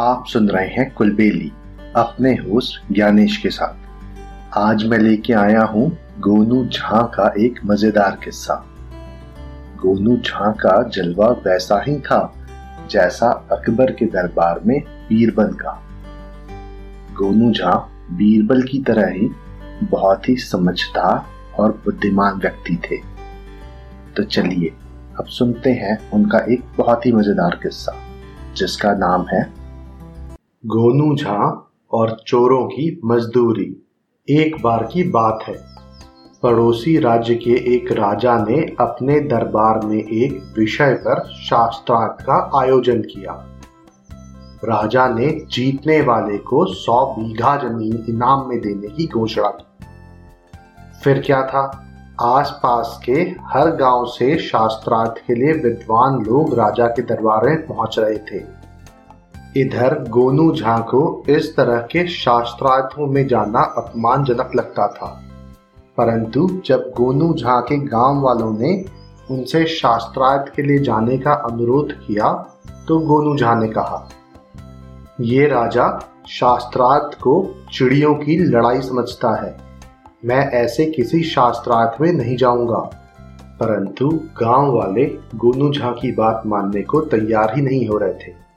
आप सुन रहे हैं कुलबेली, अपने होस्ट ज्ञानेश के साथ। आज मैं लेके आया हूँ गोनू झा का एक मज़ेदार किस्सा। गोनू झा का जलवा वैसा ही था, जैसा अकबर के दरबार में बीरबल का। गोनू झा बीरबल की तरह ही बहुत ही समझदार और बुद्धिमान व्यक्ति थे। तो चलिए, अब सुनते हैं उनका एक बहुत ही मज़ेदार किस्सा, जिसका नाम है गोनू झा और चोरों की मजदूरी। एक बार की बात है। पड़ोसी राज्य के एक राजा ने अपने दरबार में एक विषय पर शास्त्रार्थ का आयोजन किया। राजा ने जीतने वाले को सौ बीघा ज़मीन इनाम में देने की घोषणा की। फिर क्या था? आसपास के हर गाँव से शास्त्रार्थ के लिए विद्वान लोग राजा के दरबार में पहुँच रहे थे। इधर गोनू झा को इस तरह के शास्त्रार्थों में जाना अपमानजनक लगता था। परंतु जब गोनू झा के गाँव वालों ने उनसे शास्त्रार्थ के लिए जाने का अनुरोध किया तो गोनू झा ने कहा, ये राजा शास्त्रार्थ को चिड़ियों की लड़ाई समझता है। मैं ऐसे किसी शास्त्रार्थ में नहीं जाऊँगा। परंतु गाँव वाले गोनू झा की बात मानने को तैयार ही नहीं हो रहे थे।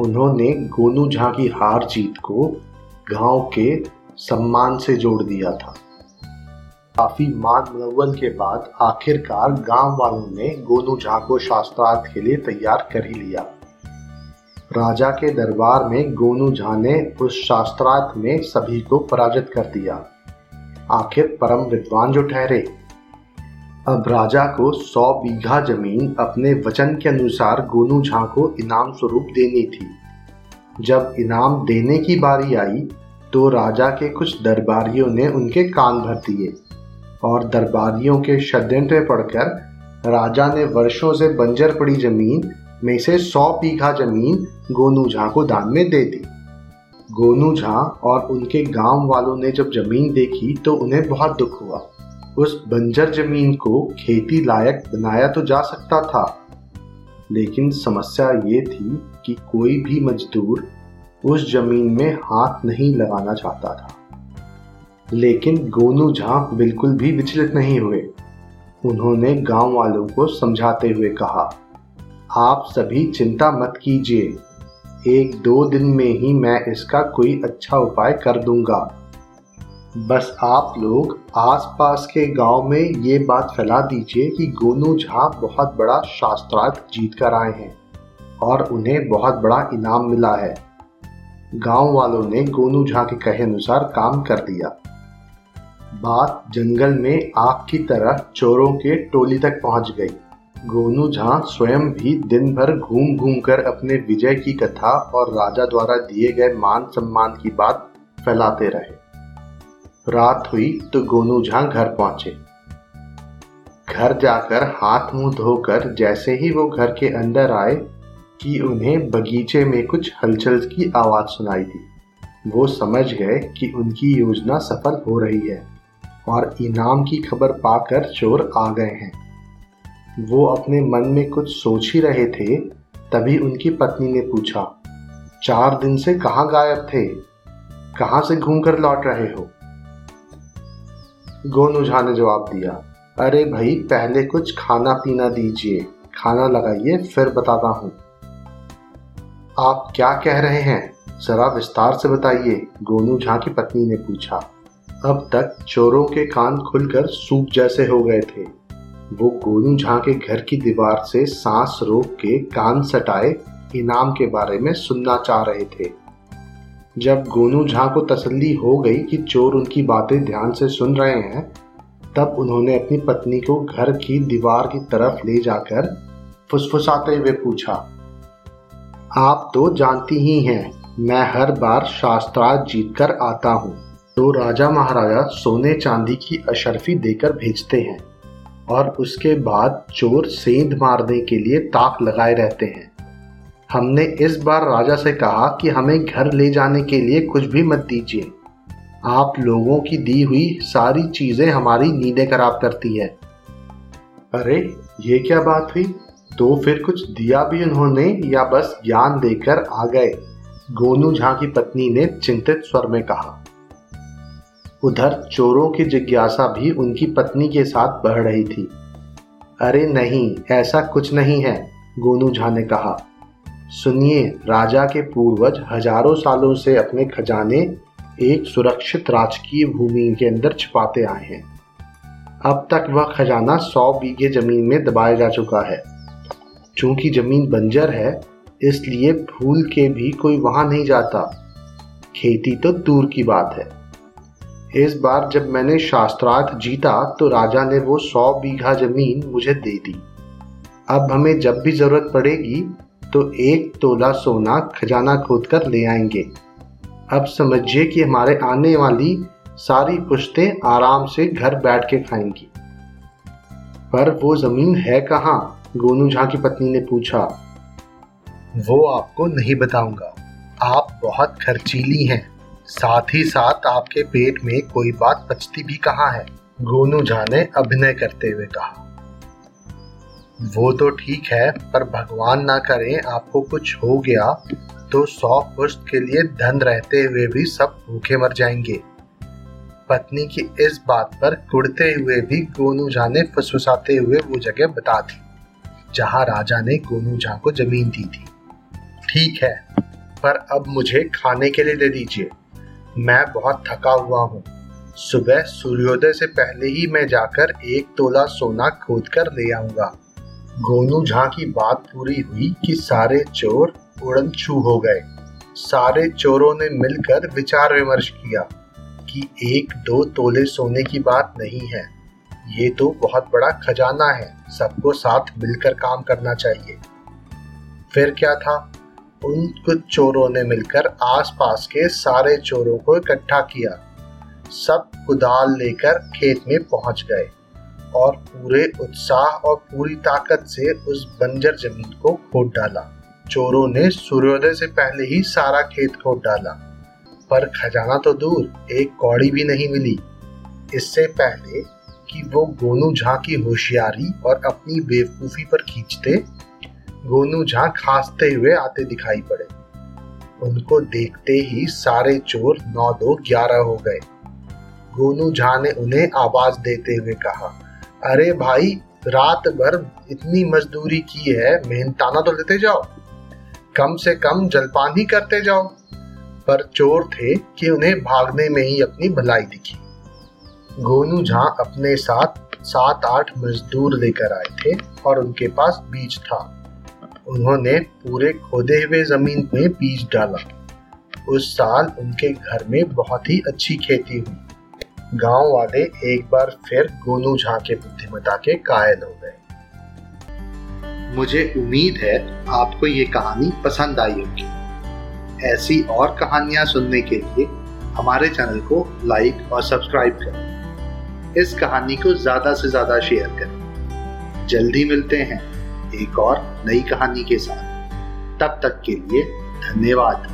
उन्होंने गोनू झा की हार जीत को गाँव के सम्मान से जोड़ दिया था। काफ़ी मान मनोवल के बाद आखिरकार गाँव वालों ने गोनू झा को शास्त्रार्थ के लिए तैयार कर ही लिया। राजा के दरबार में गोनू झा ने उस शास्त्रार्थ में सभी को पराजित कर दिया। आखिर परम विद्वान जो ठहरे अब राजा को सौ बीघा ज़मीन अपने वचन के अनुसार गोनू झा को इनाम स्वरूप देनी थी। जब इनाम देने की बारी आई तो राजा के कुछ दरबारियों ने उनके कान भर दिए और दरबारियों के षड्यंत्र पढ़कर राजा ने वर्षों से बंजर पड़ी ज़मीन में से सौ बीघा ज़मीन गोनू झा को दान में दे दी। गोनू झा और उनके गाँव वालों ने जब ज़मीन देखी तो उन्हें बहुत दुख हुआ। उस बंजर ज़मीन को खेती लायक बनाया तो जा सकता था, लेकिन समस्या ये थी कि कोई भी मजदूर उस ज़मीन में हाथ नहीं लगाना चाहता था। लेकिन गोनू झा बिल्कुल भी विचलित नहीं हुए। उन्होंने गाँव वालों को समझाते हुए कहा, आप सभी चिंता मत कीजिए। एक दो दिन में ही मैं इसका कोई अच्छा उपाय कर दूँगा। बस आप लोग आसपास के गाँव में ये बात फैला दीजिए कि गोनू झा बहुत बड़ा शास्त्रार्थ जीत कर आए हैं और उन्हें बहुत बड़ा इनाम मिला है। गाँव वालों ने गोनू झा के कहे अनुसार काम कर दिया। बात जंगल में आग की तरह चोरों के टोली तक पहुँच गई। गोनू झा स्वयं भी दिन भर घूम घूम कर अपने विजय की कथा और राजा द्वारा दिए गए मान सम्मान की बात फैलाते रहे। रात हुई तो गोनू झा घर पहुँचे। घर जाकर हाथ मुँह धोकर जैसे ही वो घर के अंदर आए कि उन्हें बगीचे में कुछ हलचल की आवाज़ सुनाई दी। वो समझ गए कि उनकी योजना सफल हो रही है और इनाम की खबर पाकर चोर आ गए हैं। वो अपने मन में कुछ सोच ही रहे थे, तभी उनकी पत्नी ने पूछा, चार दिन से कहाँ गायब थे? कहाँ से घूम कर लौट रहे हो? गोनू झा ने जवाब दिया, अरे भाई, पहले कुछ खाना पीना दीजिए। खाना लगाइए, फिर बताता हूँ। आप क्या कह रहे हैं? जरा विस्तार से बताइए, गोनू झा की पत्नी ने पूछा। अब तक चोरों के कान खुलकर सूप जैसे हो गए थे। वो गोनू झा के घर की दीवार से सांस रोक के कान सटाए, इनाम के बारे में सुनना चाह रहे थे। जब गोनू झा को तसल्ली हो गई कि चोर उनकी बातें ध्यान से सुन रहे हैं, तब उन्होंने अपनी पत्नी को घर की दीवार की तरफ़ ले जाकर फुसफुसाते हुए पूछा, आप तो जानती ही हैं, मैं हर बार शास्त्रार्थ जीत कर आता हूँ। तो राजा महाराजा सोने चांदी की अशरफी देकर भेजते हैं और उसके बाद चोर सेंध मारने के लिए ताक लगाए रहते हैं। हमने इस बार राजा से कहा कि हमें घर ले जाने के लिए कुछ भी मत दीजिए। आप लोगों की दी हुई सारी चीज़ें हमारी नींदें खराब करती है। अरे, ये क्या बात हुई? तो फिर कुछ दिया भी उन्होंने या बस ज्ञान देकर आ गए? गोनू झा की पत्नी ने चिंतित स्वर में कहा। उधर चोरों की जिज्ञासा भी उनकी पत्नी के साथ बढ़ रही थी। अरे नहीं, ऐसा कुछ नहीं है, गोनू झा ने कहा। सुनिए, राजा के पूर्वज हज़ारों सालों से अपने खजाने एक सुरक्षित राजकीय भूमि के अंदर छिपाते आए हैं। अब तक वह खजाना सौ बीघे ज़मीन में दबाया जा चुका है। चूँकि ज़मीन बंजर है, इसलिए भूल के भी कोई वहाँ नहीं जाता। खेती तो दूर की बात है। इस बार जब मैंने शास्त्रार्थ जीता तो राजा ने वो सौ बीघा ज़मीन मुझे दे दी। अब हमें जब भी ज़रूरत पड़ेगी तो एक तोला सोना खजाना खोद कर ले आएँगे। अब समझिए कि हमारे आने वाली सारी पुश्तें आराम से घर बैठ के खाएँगी। पर वो ज़मीन है कहाँ? गोनू झा की पत्नी ने पूछा। वो आपको नहीं बताऊँगा। आप बहुत खर्चीली हैं। साथ ही साथ आपके पेट में कोई बात पचती भी कहाँ है? गोनू झा ने अभिनय करते हुए कहा। वो तो ठीक है, पर भगवान ना करें, आपको कुछ हो गया तो सौ पुष्ट के लिए धन रहते हुए भी सब भूखे मर जाएँगे। पत्नी की इस बात पर कुड़ते हुए भी गोनू झा ने फुसफुसाते हुए वो जगह बता दी, जहाँ राजा ने गोनू झा को ज़मीन दी थी। ठीक है, पर अब मुझे खाने के लिए दे दीजिए मैं बहुत थका हुआ हूँ। सुबह सूर्योदय से पहले ही मैं जाकर एक तोला सोना खोद कर ले आऊँगा। गोनू झा की बात पूरी हुई कि सारे चोर उड़न छू हो गए। सारे चोरों ने मिलकर विचार विमर्श किया कि एक दो तोले सोने की बात नहीं है। ये तो बहुत बड़ा खजाना है। सबको साथ मिलकर काम करना चाहिए। फिर क्या था? उन कुछ चोरों ने मिलकर आसपास के सारे चोरों को इकट्ठा किया। सब कुदाल लेकर खेत में पहुँच गए। और पूरे उत्साह और पूरी ताकत से उस बंजर ज़मीन को खोद डाला। चोरों ने सूर्योदय से पहले ही सारा खेत खोद डाला। पर खजाना तो दूर, एक कौड़ी भी नहीं मिली। इससे पहले कि वो गोनू झा की होशियारी और अपनी बेवकूफ़ी पर खींचते, गोनू झा खांसते हुए आते दिखाई पड़े। उनको देखते ही सारे चोर नौ दो ग्यारह हो गए। गोनू झा ने उन्हें आवाज़ देते हुए कहा अरे भाई, रात भर इतनी मजदूरी की है, मेहनताना तो लेते जाओ। कम से कम जलपान ही करते जाओ। पर चोर थे कि उन्हें भागने में ही अपनी भलाई दिखी। गोनू झा अपने साथ सात आठ मजदूर लेकर आए थे और उनके पास बीज था। उन्होंने पूरे खोदे हुए ज़मीन में बीज डाला। उस साल उनके घर में बहुत ही अच्छी खेती हुई। गाँव वाले एक बार फिर गोनू झा के बुद्धिमता के कायल हो गए। मुझे उम्मीद है आपको ये कहानी पसंद आई होगी। ऐसी और कहानियाँ सुनने के लिए हमारे चैनल को लाइक और सब्सक्राइब करें। इस कहानी को ज़्यादा से ज़्यादा शेयर करें। जल्दी मिलते हैं एक और नई कहानी के साथ। तब तक के लिए धन्यवाद।